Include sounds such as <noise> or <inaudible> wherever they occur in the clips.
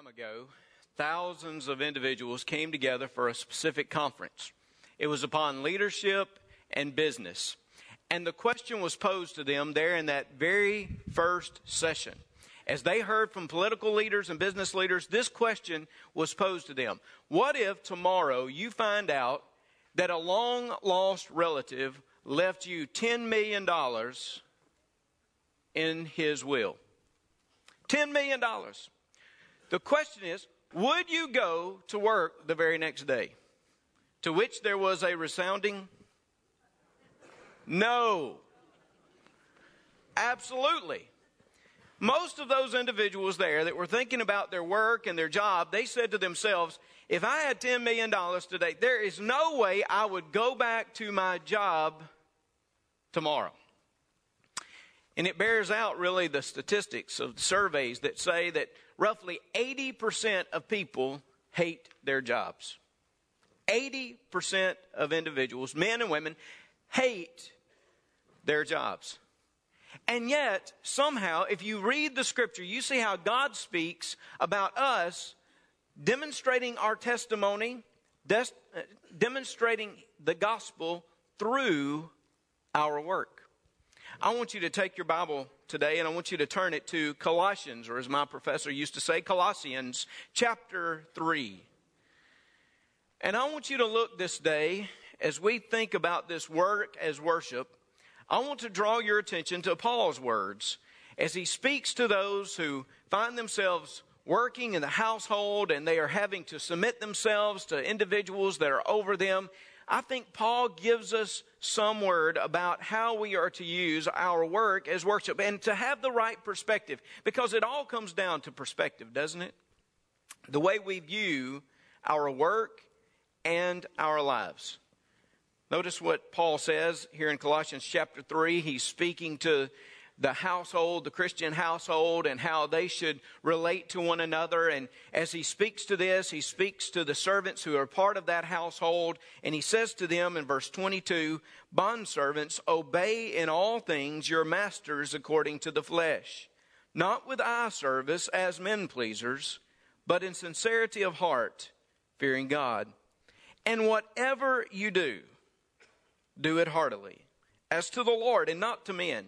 time ago, thousands of individuals came together for a specific conference. It was upon leadership and business. And the question was posed to them there in that very first session. As they heard from political leaders and business leaders, this question was posed to them. What if tomorrow you find out that a long lost relative left you $10 million in his will? $10 million. The question is, would you go to work the very next day? To which there was a resounding no. Absolutely. Most of those individuals there that were thinking about their work and their job, they said to themselves, if I had $10 million today, there is no way I would go back to my job tomorrow. And it bears out really the statistics of surveys that say that roughly 80% of people hate their jobs. 80% of individuals, men and women, hate their jobs. And yet, somehow, if you read the scripture, you see how God speaks about us demonstrating our testimony, des- demonstrating the gospel through our work. I want you to take your Bible today and I want you to turn it to Colossians, or as my professor used to say, Colossians chapter 3. And I want you to look this day as we think about this work as worship I want to draw your attention to Paul's words as he speaks to those who find themselves working in the household and they are having to submit themselves to individuals that are over them. I think Paul gives us some word about how we are to use our work as worship and to have the right perspective because it all comes down to perspective, doesn't it? The way we view our work and our lives. Notice what Paul says here in Colossians chapter 3. He's speaking to the household, the Christian household, and how they should relate to one another. And as he speaks to this, he speaks to the servants who are part of that household. And he says to them in verse 22 Bondservants, obey in all things your masters according to the flesh, not with eye service as men pleasers, but in sincerity of heart, fearing God. And whatever you do, do it heartily, as to the Lord and not to men,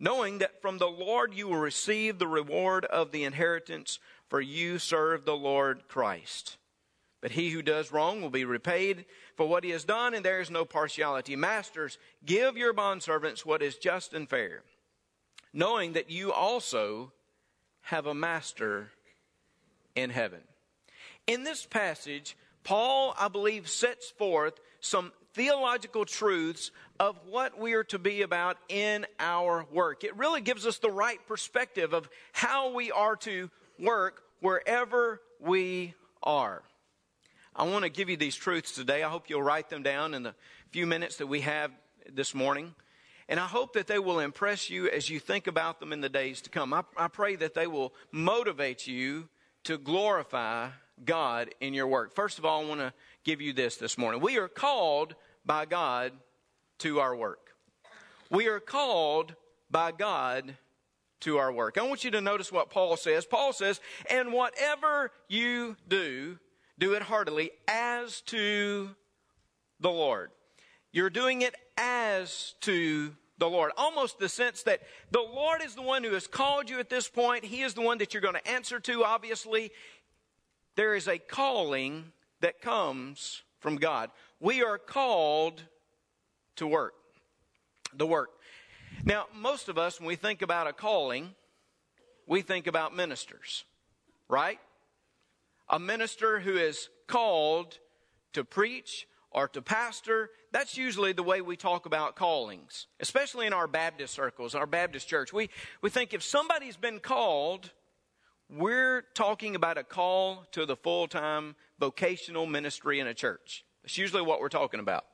knowing that from the Lord you will receive the reward of the inheritance, for you serve the Lord Christ. But he who does wrong will be repaid for what he has done, and there is no partiality. Masters, give your bondservants what is just and fair, knowing that you also have a master in heaven. In this passage, Paul, I believe, sets forth some theological truths of what we are to be about in our work. It really gives us the right perspective of how we are to work wherever we are. I want to give you these truths today. I hope you'll write them down in the few minutes that we have this morning. And I hope that they will impress you as you think about them in the days to come. I, I pray that they will motivate you to glorify God in your work. First of all, I want to give you this this morning. We are called by God to our work. We are called by God to our work. I want you to notice what Paul says. Paul says, and whatever you do, do it heartily as to the Lord. You're doing it as to the Lord. Almost the sense that the Lord is the one who has called you at this point. He is the one that you're going to answer to, obviously. There is a calling that comes from God. We are called to work. The work. Now, most of us, when we think about a calling, we think about ministers, right? A minister who is called to preach or to pastor, that's usually the way we talk about callings, especially in our Baptist circles, our Baptist church. We, we think if somebody's been called, we're talking about a call to the full time vocational ministry in a church. That's usually what we're talking about.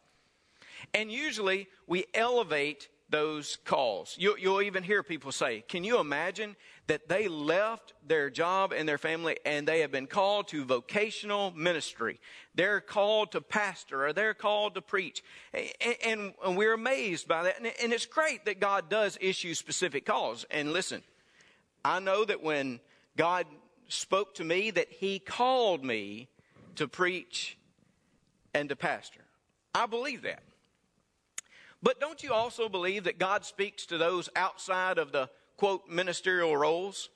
And usually we elevate those calls. You, will even hear people say, Can you imagine that they left their job and their family and they have been called to vocational ministry? They're called to pastor or they're called to preach. And, and we're amazed by that. And it's great that God does issue specific calls. And listen, I know that when God spoke to me that He called me to preach and to pastor. I believe that. But don't you also believe that God speaks to those outside of the quote ministerial roles?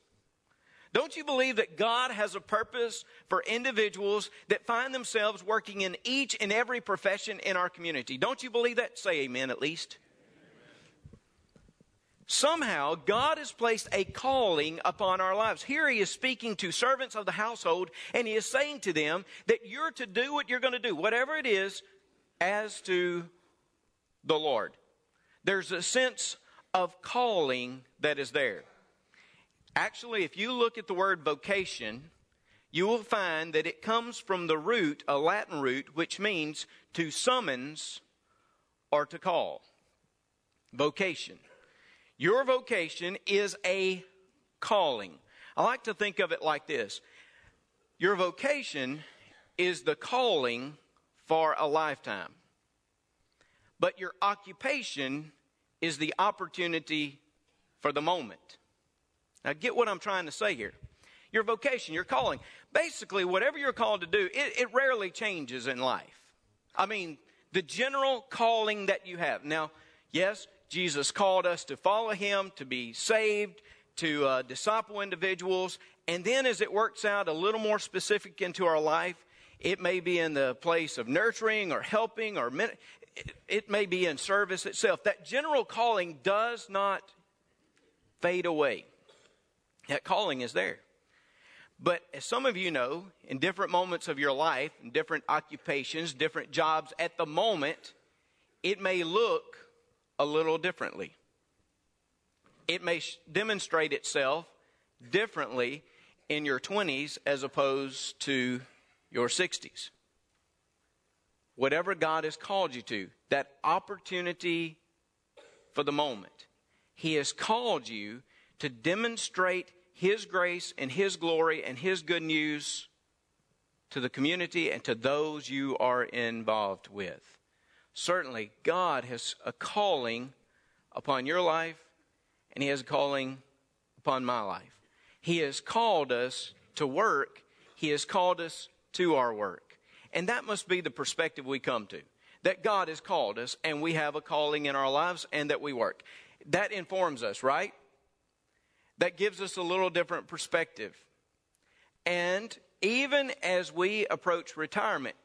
Don't you believe that God has a purpose for individuals that find themselves working in each and every profession in our community? Don't you believe that? Say amen at least. Somehow, God has placed a calling upon our lives. Here he is speaking to servants of the household, and he is saying to them that you're to do what you're going to do, whatever it is, as to the Lord. There's a sense of calling that is there. Actually, if you look at the word vocation, you will find that it comes from the root, a Latin root, which means to summons or to call. Vocation. Your vocation is a calling. I like to think of it like this Your vocation is the calling for a lifetime, but your occupation is the opportunity for the moment. Now, get what I'm trying to say here. Your vocation, your calling. Basically, whatever you're called to do, it, it rarely changes in life. I mean, the general calling that you have. Now, yes, Jesus called us to follow him, to be saved, to uh, disciple individuals. And then as it works out a little more specific into our life, it may be in the place of nurturing or helping or it may be in service itself. That general calling does not fade away. That calling is there. But as some of you know, in different moments of your life, in different occupations, different jobs, at the moment, it may look a little differently. It may demonstrate itself differently in your 20s as opposed to your 60s. Whatever God has called you to, that opportunity for the moment, He has called you to demonstrate his grace and His glory and His good news to the community and to those you are involved with. Certainly, God has a calling upon your life, and He has a calling upon my life. He has called us to work, He has called us to our work. And that must be the perspective we come to that God has called us, and we have a calling in our lives, and that we work. That informs us, right? that gives us a little different perspective. And even as we approach retirement,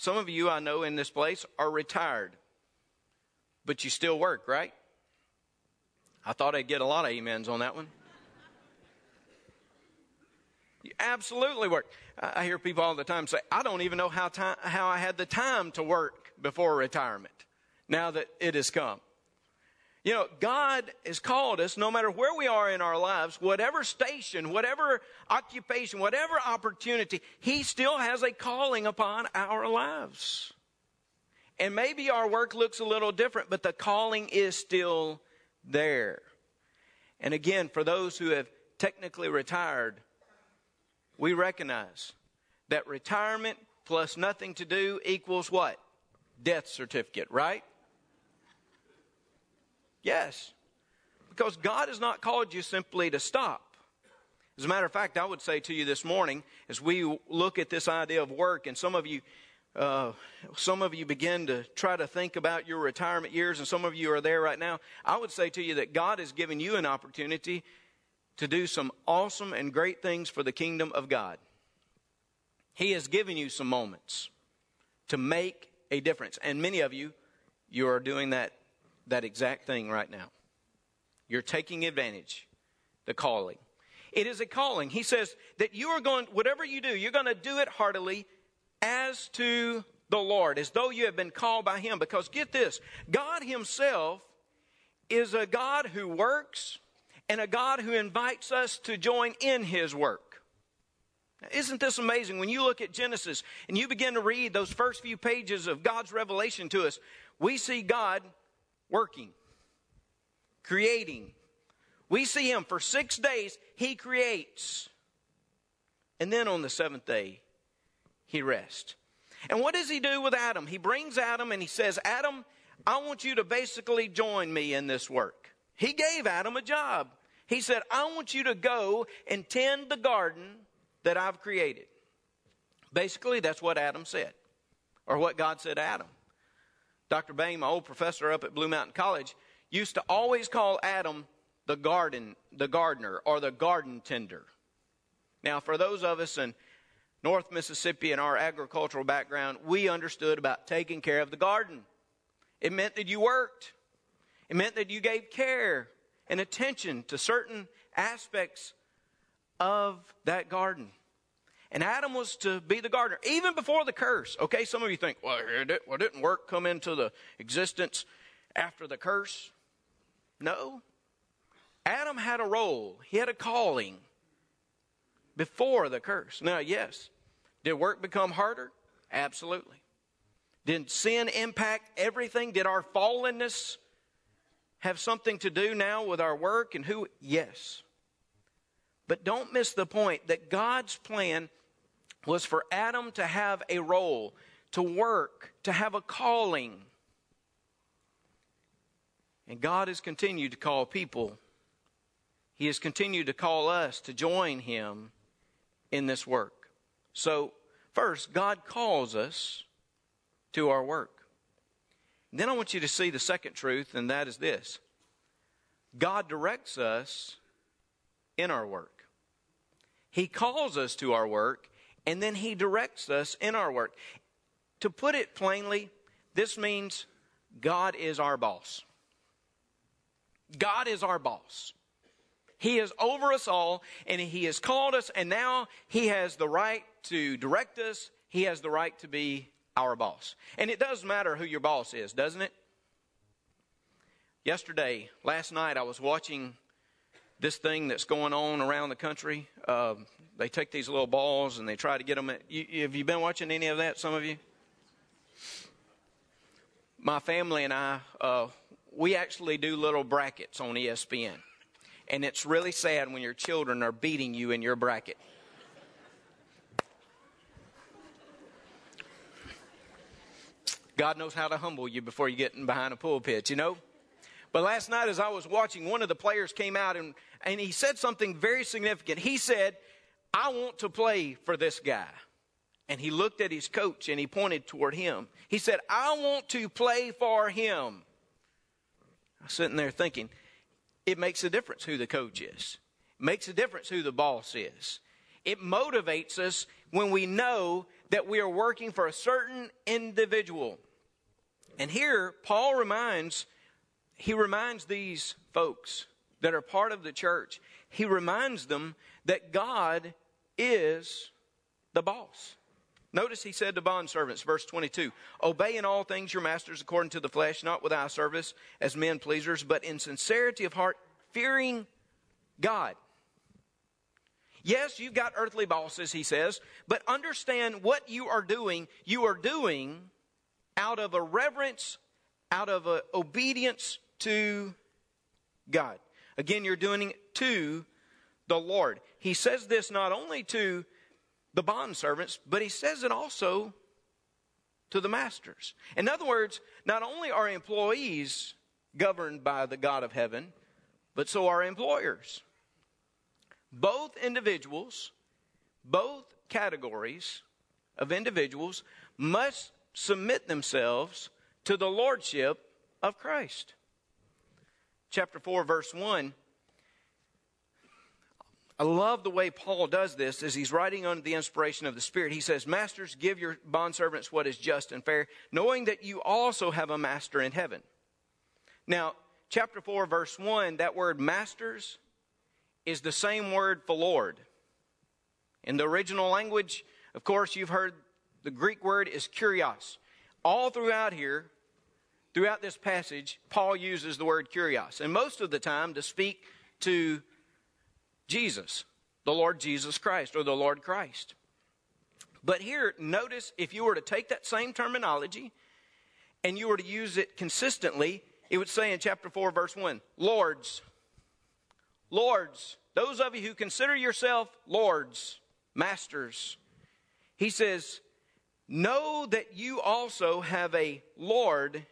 some of you I know in this place are retired, but you still work, right? I thought I'd get a lot of amens on that one. You absolutely work. I hear people all the time say, I don't even know how, time, how I had the time to work before retirement now that it has come. You know, God has called us, no matter where we are in our lives, whatever station, whatever occupation, whatever opportunity, He still has a calling upon our lives. And maybe our work looks a little different, but the calling is still there. And again, for those who have technically retired, we recognize that retirement plus nothing to do equals what? Death certificate, right? Yes. Because God has not called you simply to stop. As a matter of fact, I would say to you this morning, as we look at this idea of work, and some of you, uh, some of you begin to try to think about your retirement years, and some of you are there right now. I would say to you that God has given you an opportunity to do some awesome and great things for the kingdom of God. He has given you some moments to make a difference, and many of you, you are doing that that exact thing right now. You're taking advantage, the calling. It is a calling. He says that you are going, whatever you do, you're going to do it heartily as to the Lord, as though you have been called by Him. Because get this God Himself is a God who works and a God who invites us to join in His work. Isn't this amazing? When you look at Genesis and you begin to read those first few pages of God's revelation to us, we see God working, creating. We see him for six days, he creates. And then on the seventh day, he rests. And what does he do with Adam? He brings Adam and he says, Adam, I want you to basically join me in this work. He gave Adam a job. He said, I want you to go and tend the garden that I've created. Basically, that's what Adam said, or what God said to Adam. Dr. Bain, my old professor up at Blue Mountain College, used to always call Adam the garden, the gardener, or the garden tender. Now, for those of us in North Mississippi and our agricultural background, we understood about taking care of the garden. It meant that you worked. It meant that you gave care and attention to certain aspects of that garden. And Adam was to be the gardener, even before the curse. Okay, some of you think, well, well didn't work come into the existence after the curse? No. Adam had a role, he had a calling before the curse. Now, yes, did work become harder? Absolutely. Did sin impact everything? Did our fallenness have something to do now with our work and who? Yes. But don't miss the point that God's plan was for Adam to have a role, to work, to have a calling. And God has continued to call people. He has continued to call us to join Him in this work. So, first, God calls us to our work. Then I want you to see the second truth, and that is this God directs us in our work. He calls us to our work, and then He directs us in our work. To put it plainly, this means God is our boss. God is our boss. He is over us all, and He has called us, and now He has the right to direct us. He has the right to be our boss. And it does matter who your boss is, doesn't it? Yesterday, last night, I was watching this thing that's going on around the country. Uh, they take these little balls and they try to get them. At, you, have you been watching any of that, some of you? My family and I, uh, we actually do little brackets on ESPN. And it's really sad when your children are beating you in your bracket. God knows how to humble you before you get in behind a pulpit, you know? But last night, as I was watching, one of the players came out and, and he said something very significant. He said, I want to play for this guy. And he looked at his coach and he pointed toward him. He said, I want to play for him. I was sitting there thinking, it makes a difference who the coach is. It makes a difference who the boss is. It motivates us when we know that we are working for a certain individual. And here, Paul reminds, he reminds these folks that are part of the church, he reminds them that God is the boss. Notice he said to bondservants, verse 22, Obey in all things your masters according to the flesh, not with eye service as men pleasers, but in sincerity of heart, fearing God. Yes, you've got earthly bosses, he says, but understand what you are doing. You are doing out of a reverence, out of a obedience to God. Again, you're doing it to the Lord. He says this not only to the bond servants, but he says it also to the masters. In other words, not only are employees governed by the God of heaven, but so are employers. Both individuals, both categories of individuals must submit themselves to the lordship of Christ. Chapter 4, verse 1. I love the way Paul does this as he's writing under the inspiration of the Spirit. He says, Masters, give your bondservants what is just and fair, knowing that you also have a master in heaven. Now, chapter 4, verse 1, that word masters is the same word for Lord. In the original language, of course, you've heard the Greek word is kurios. All throughout here, throughout this passage, Paul uses the word kurios. And most of the time to speak to Jesus, the Lord Jesus Christ, or the Lord Christ. But here, notice if you were to take that same terminology and you were to use it consistently, it would say in chapter 4, verse 1, Lords, Lords, those of you who consider yourself lords, masters, he says, know that you also have a Lord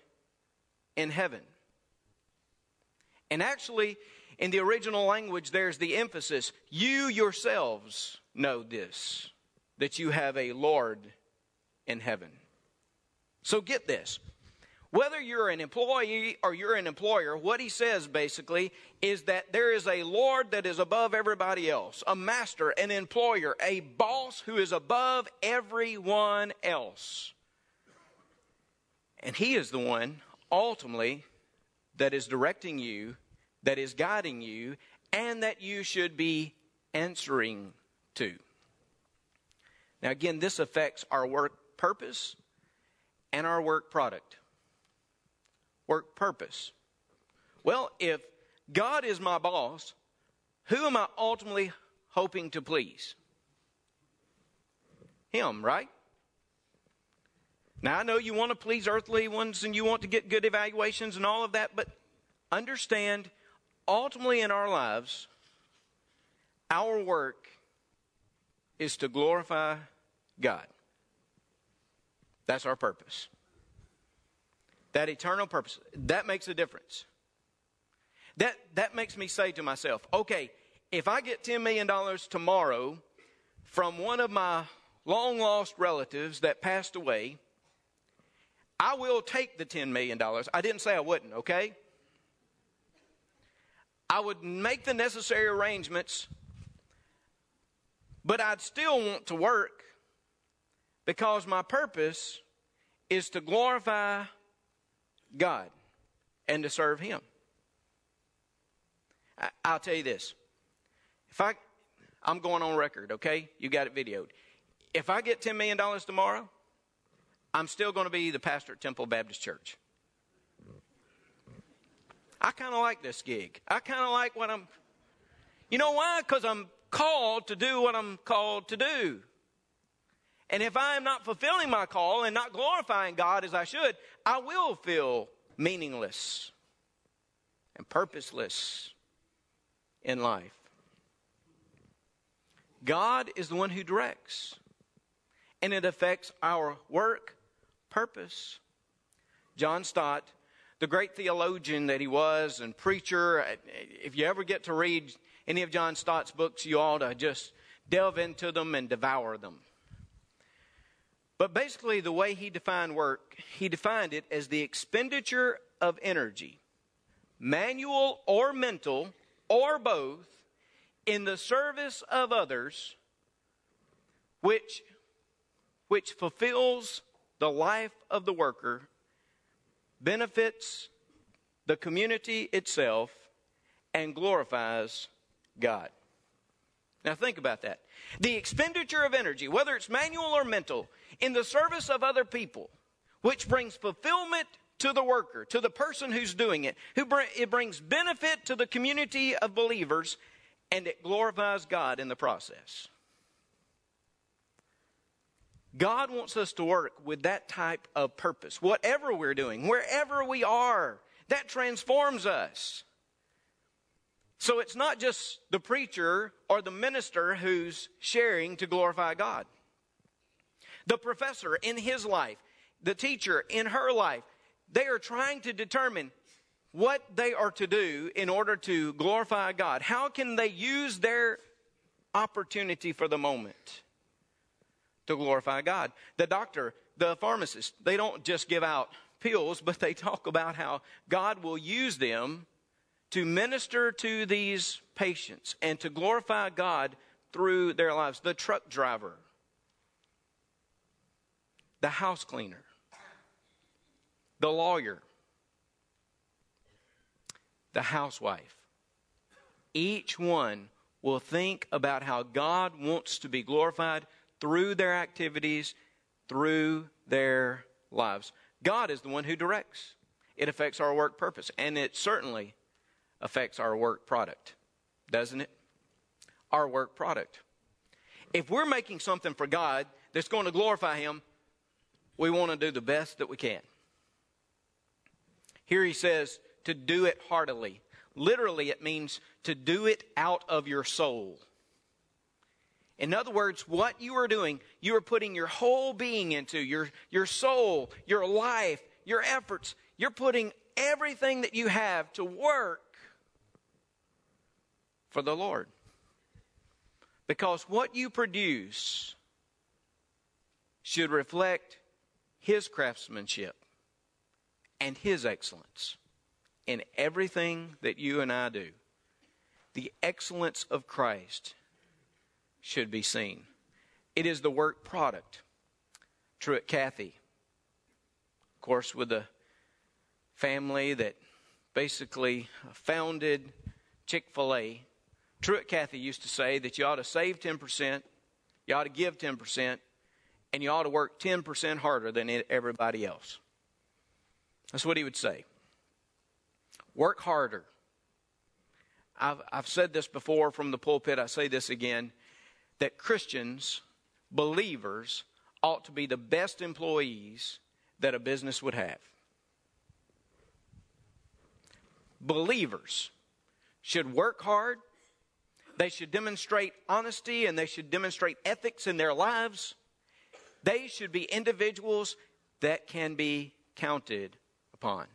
in heaven. And actually, in the original language, there's the emphasis you yourselves. know this that you have a Lord in heaven. So get this. Whether you're an employee or you're an employer, what he says basically is that there is a Lord that is above everybody else, a master, an employer, a boss who is above everyone else. And he is the one ultimately that is directing you, that is guiding you, and that you should be answering to. Now, again, this affects our work purpose and our work product. Work purpose. Well, if God is my boss, who am I ultimately hoping to please? Him, right? Now, I know you want to please earthly ones and you want to get good evaluations and all of that, but understand ultimately in our lives, our work is to glorify God. That's our purpose. That eternal purpose. That makes a difference. That, that makes me say to myself, okay, if I get $10 million tomorrow from one of my long lost relatives that passed away, I will take the $10 million. I didn't say I wouldn't, okay? I would make the necessary arrangements, but I'd still want to work because my purpose is to glorify God and to serve Him. I, will tell you this. If I, I'm going on record, okay? You got it videoed. If I get $10 million tomorrow, I'm still going to be the pastor at Temple Baptist Church. I kind of like this gig. I kind of like what I'm. You know why? Because I'm called to do what I'm called to do. And if I am not fulfilling my call and not glorifying God as I should, I will feel meaningless and purposeless in life. God is the one who directs, and it affects our work, purpose. John Stott, the great theologian that he was and preacher, if you ever get to read any of John Stott's books, you ought to just delve into them and devour them. But basically, the way he defined work, he defined it as the expenditure of energy, manual or mental, or both, in the service of others, which, which fulfills the life of the worker, benefits the community itself, and glorifies God. Now, think about that. The expenditure of energy, whether it's manual or mental, in the service of other people, which brings fulfillment to the worker, to the person who's doing it, who bring, it brings benefit to the community of believers, and it glorifies God in the process. God wants us to work with that type of purpose. Whatever we're doing, wherever we are, that transforms us. So it's not just the preacher or the minister who's sharing to glorify God. The professor in his life, the teacher in her life, they are trying to determine what they are to do in order to glorify God. How can they use their opportunity for the moment? To glorify God. The doctor, the pharmacist, they don't just give out pills, but they <laughs> talk about how God will use them to minister to these patients and to glorify God through their lives. The truck driver, the house cleaner, the lawyer, the housewife. Each one will think about how God wants to be glorified through their activities, through their lives. God is the one who directs. It affects our work purpose, and it certainly affects our work product, doesn't it? Our work product. If we're making something for God that's going to glorify Him, we want to do the best that we can. Here he says to do it heartily. Literally, it means to do it out of your soul. In other words, what you are doing, you are putting your whole being into your, your soul, your life, your efforts. You're putting everything that you have to work for the Lord. Because what you produce should reflect His craftsmanship and His excellence in everything that you and I do. The excellence of Christ should be seen. It is the work product. Truett Cathy, of course, with the family that basically founded Chick fil A, Truett Cathy used to say that you ought to save 10%, you ought to give 10%, and you ought to work 10% harder than everybody else. That's what he would say. Work harder. I've, I've said this before from the pulpit, I say this again that Christians, believers, ought to be the best employees that a business would have. Believers should work hard, they should demonstrate honesty, and they should demonstrate ethics in their lives. They should be individuals that can be counted upon.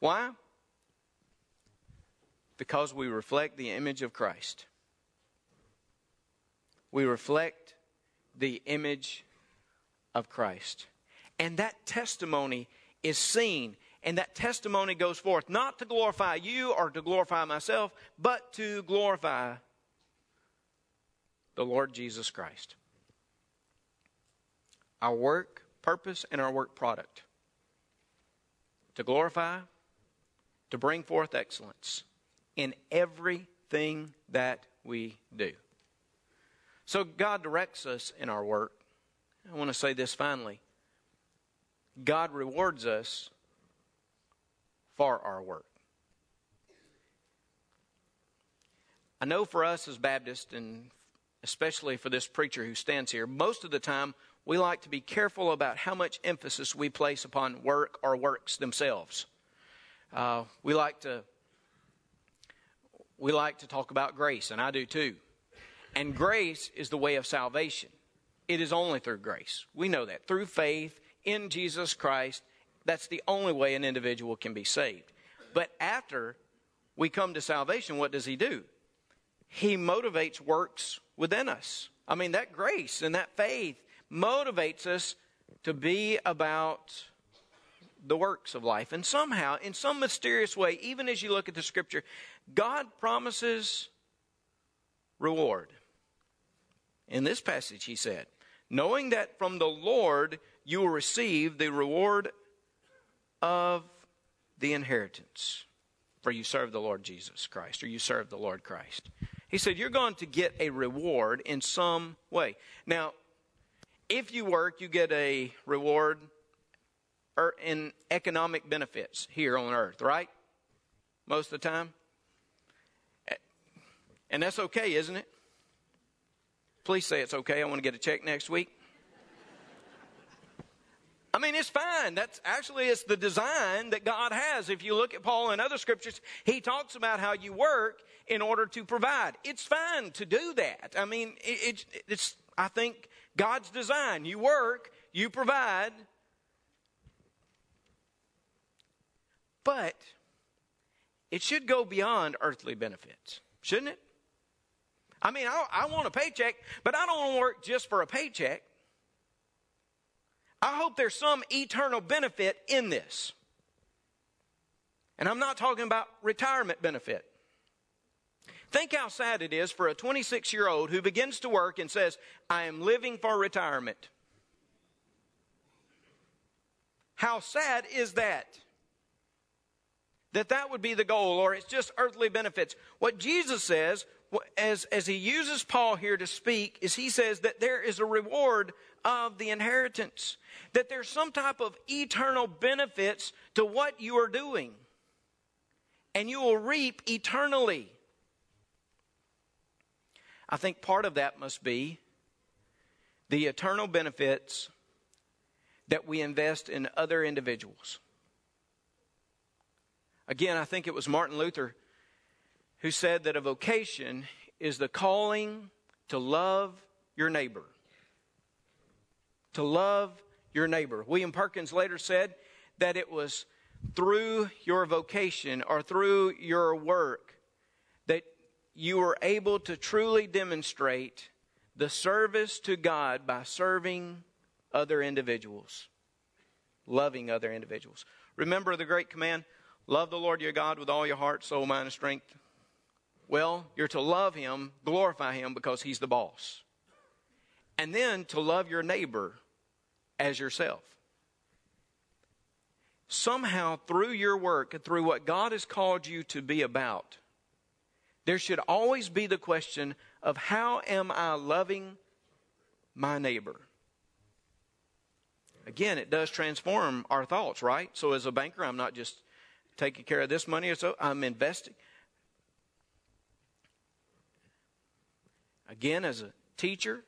Why? Because we reflect the image of Christ. We reflect the image of Christ. And that testimony is seen, and that testimony goes forth not to glorify you or to glorify myself, but to glorify the Lord Jesus Christ. Our work purpose and our work product to glorify, to bring forth excellence in everything that we do. So God directs us in our work. I want to say this finally God rewards us for our work. I know for us as Baptists, and especially for this preacher who stands here, most of the time we like to be careful about how much emphasis we place upon work or works themselves. Uh, we like to we like to talk about grace, and I do too. And grace is the way of salvation. It is only through grace. We know that. Through faith in Jesus Christ, that's the only way an individual can be saved. But after we come to salvation, what does He do? He motivates works within us. I mean, that grace and that faith motivates us to be about the works of life. And somehow, in some mysterious way, even as you look at the scripture, God promises reward. In this passage, he said, knowing that from the Lord you will receive the reward of the inheritance, for you serve the Lord Jesus Christ, or you serve the Lord Christ. He said, You're going to get a reward in some way. Now, if you work, you get a reward er, in economic benefits here on earth, right? Most of the time. And that's okay, isn't it? Please say it's okay. I want to get a check next week. I mean, it's fine. That's actually it's the design that God has. If you look at Paul and other scriptures, he talks about how you work in order to provide. It's fine to do that. I mean, it, it, it's I think God's design. You work, you provide, but it should go beyond earthly benefits, shouldn't it? I mean, I, I want a paycheck, but I don't want to work just for a paycheck. I hope there's some eternal benefit in this. And I'm not talking about retirement benefit. Think how sad it is for a 26 year old who begins to work and says, I am living for retirement. How sad is that? That that would be the goal, or it's just earthly benefits. What Jesus says as, as he uses Paul here to speak, is he says that there is a reward of the inheritance, that there's some type of eternal benefits to what you are doing, and you will reap eternally. I think part of that must be the eternal benefits that we invest in other individuals. Again, I think it was Martin Luther who said that a vocation is the calling to love your neighbor. To love your neighbor. William Perkins later said that it was through your vocation or through your work that you were able to truly demonstrate the service to God by serving other individuals, loving other individuals. Remember the great command love the Lord your God with all your heart, soul, mind, and strength. Well, you're to love him, glorify him because he's the boss. And then to love your neighbor as yourself. Somehow, through your work and through what God has called you to be about, there should always be the question of how am I loving my neighbor? Again, it does transform our thoughts, right? So, as a banker, I'm not just taking care of this money, so I'm investing. Again, as a teacher,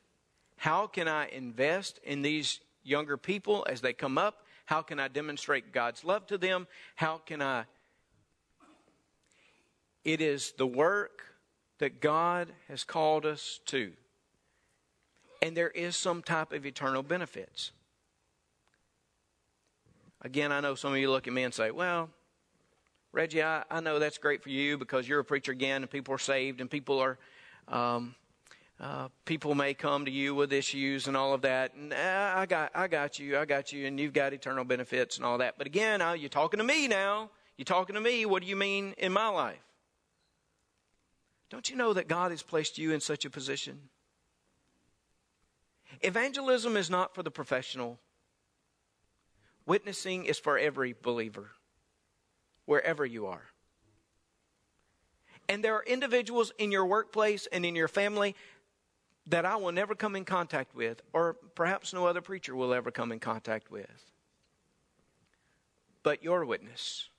how can I invest in these younger people as they come up? How can I demonstrate God's love to them? How can I? It is the work that God has called us to. And there is some type of eternal benefits. Again, I know some of you look at me and say, well, Reggie, I, I know that's great for you because you're a preacher again and people are saved and people are. Um, uh, people may come to you with issues and all of that, and uh, I got, I got you, I got you, and you've got eternal benefits and all that. But again, uh, you're talking to me now. You're talking to me. What do you mean in my life? Don't you know that God has placed you in such a position? Evangelism is not for the professional. Witnessing is for every believer, wherever you are. And there are individuals in your workplace and in your family that I will never come in contact with, or perhaps no other preacher will ever come in contact with. But your witness,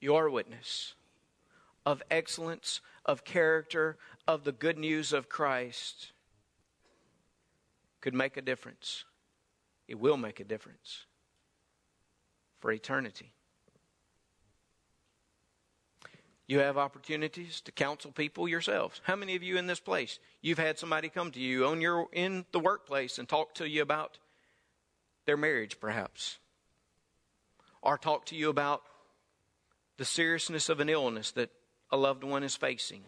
your witness of excellence, of character, of the good news of Christ could make a difference. It will make a difference for eternity. You have opportunities to counsel people yourselves. How many of you in this place, you've had somebody come to you on your in the workplace and talk to you about their marriage perhaps? Or talk to you about the seriousness of an illness that a loved one is facing.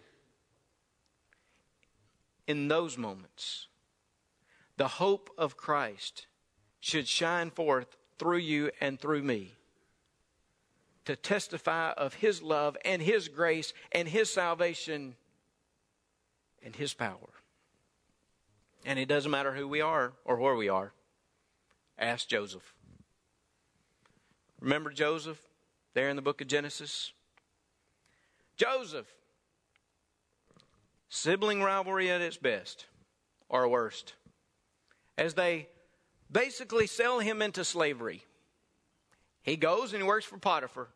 In those moments, the hope of Christ should shine forth through you and through me to testify of His love and His grace and His salvation and His power. And it doesn't matter who we are or where we are. Ask Joseph. Remember Joseph there in the book of Genesis? Joseph. Sibling rivalry at its best or worst. As they basically sell him into slavery. He goes and he works for Potiphar.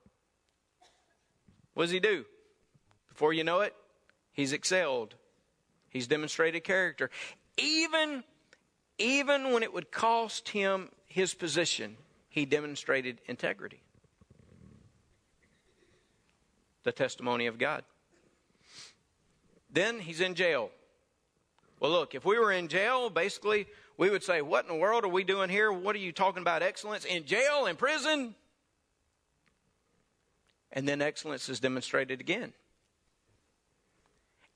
What does he do? Before you know it, he's excelled. He's demonstrated character. Even, even when it would cost him his position, he demonstrated integrity. The testimony of God. Then he's in jail. Well, look, if we were in jail, basically, we would say, What in the world are we doing here? What are you talking about excellence? In jail, in prison? And then excellence is demonstrated again.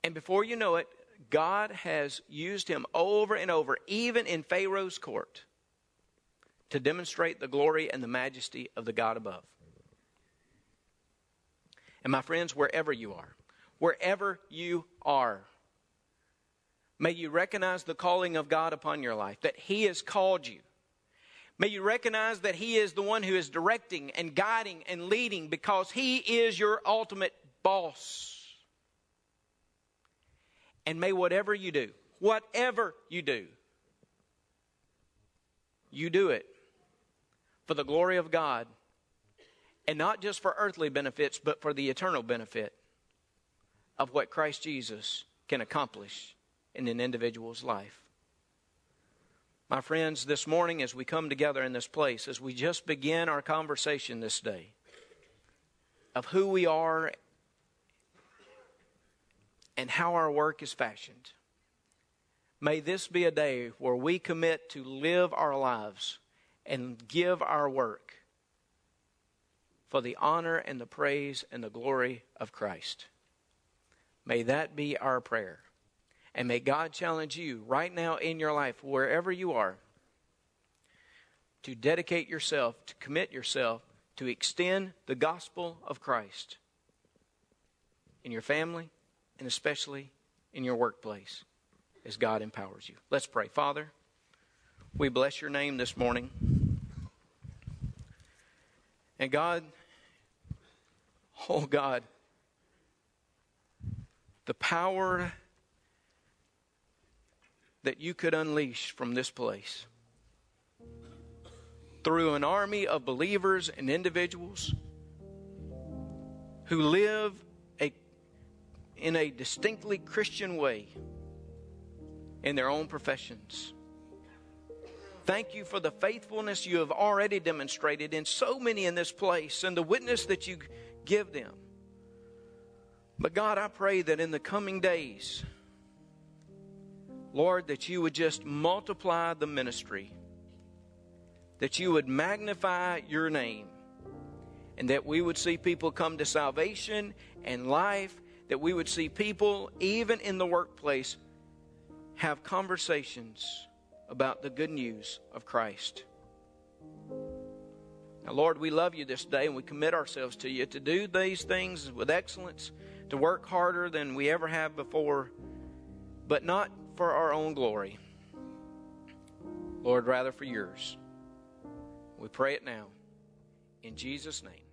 And before you know it, God has used him over and over, even in Pharaoh's court, to demonstrate the glory and the majesty of the God above. And my friends, wherever you are, wherever you are, may you recognize the calling of God upon your life, that He has called you May you recognize that He is the one who is directing and guiding and leading because He is your ultimate boss. And may whatever you do, whatever you do, you do it for the glory of God and not just for earthly benefits, but for the eternal benefit of what Christ Jesus can accomplish in an individual's life. My friends, this morning as we come together in this place, as we just begin our conversation this day of who we are and how our work is fashioned, may this be a day where we commit to live our lives and give our work for the honor and the praise and the glory of Christ. May that be our prayer. And may God challenge you right now in your life, wherever you are, to dedicate yourself, to commit yourself to extend the gospel of Christ in your family and especially in your workplace as God empowers you. Let's pray. Father, we bless your name this morning. And God, oh God, the power that you could unleash from this place through an army of believers and individuals who live a, in a distinctly Christian way in their own professions. Thank you for the faithfulness you have already demonstrated in so many in this place and the witness that you give them. But God, I pray that in the coming days, Lord, that you would just multiply the ministry that you would magnify your name and that we would see people come to salvation and life, that we would see people, even in the workplace, have conversations about the good news of Christ. Now, Lord, we love you this day and we commit ourselves to you to do these things with excellence, to work harder than we ever have before, but not for our own glory. Lord, rather for yours. We pray it now. In Jesus' name.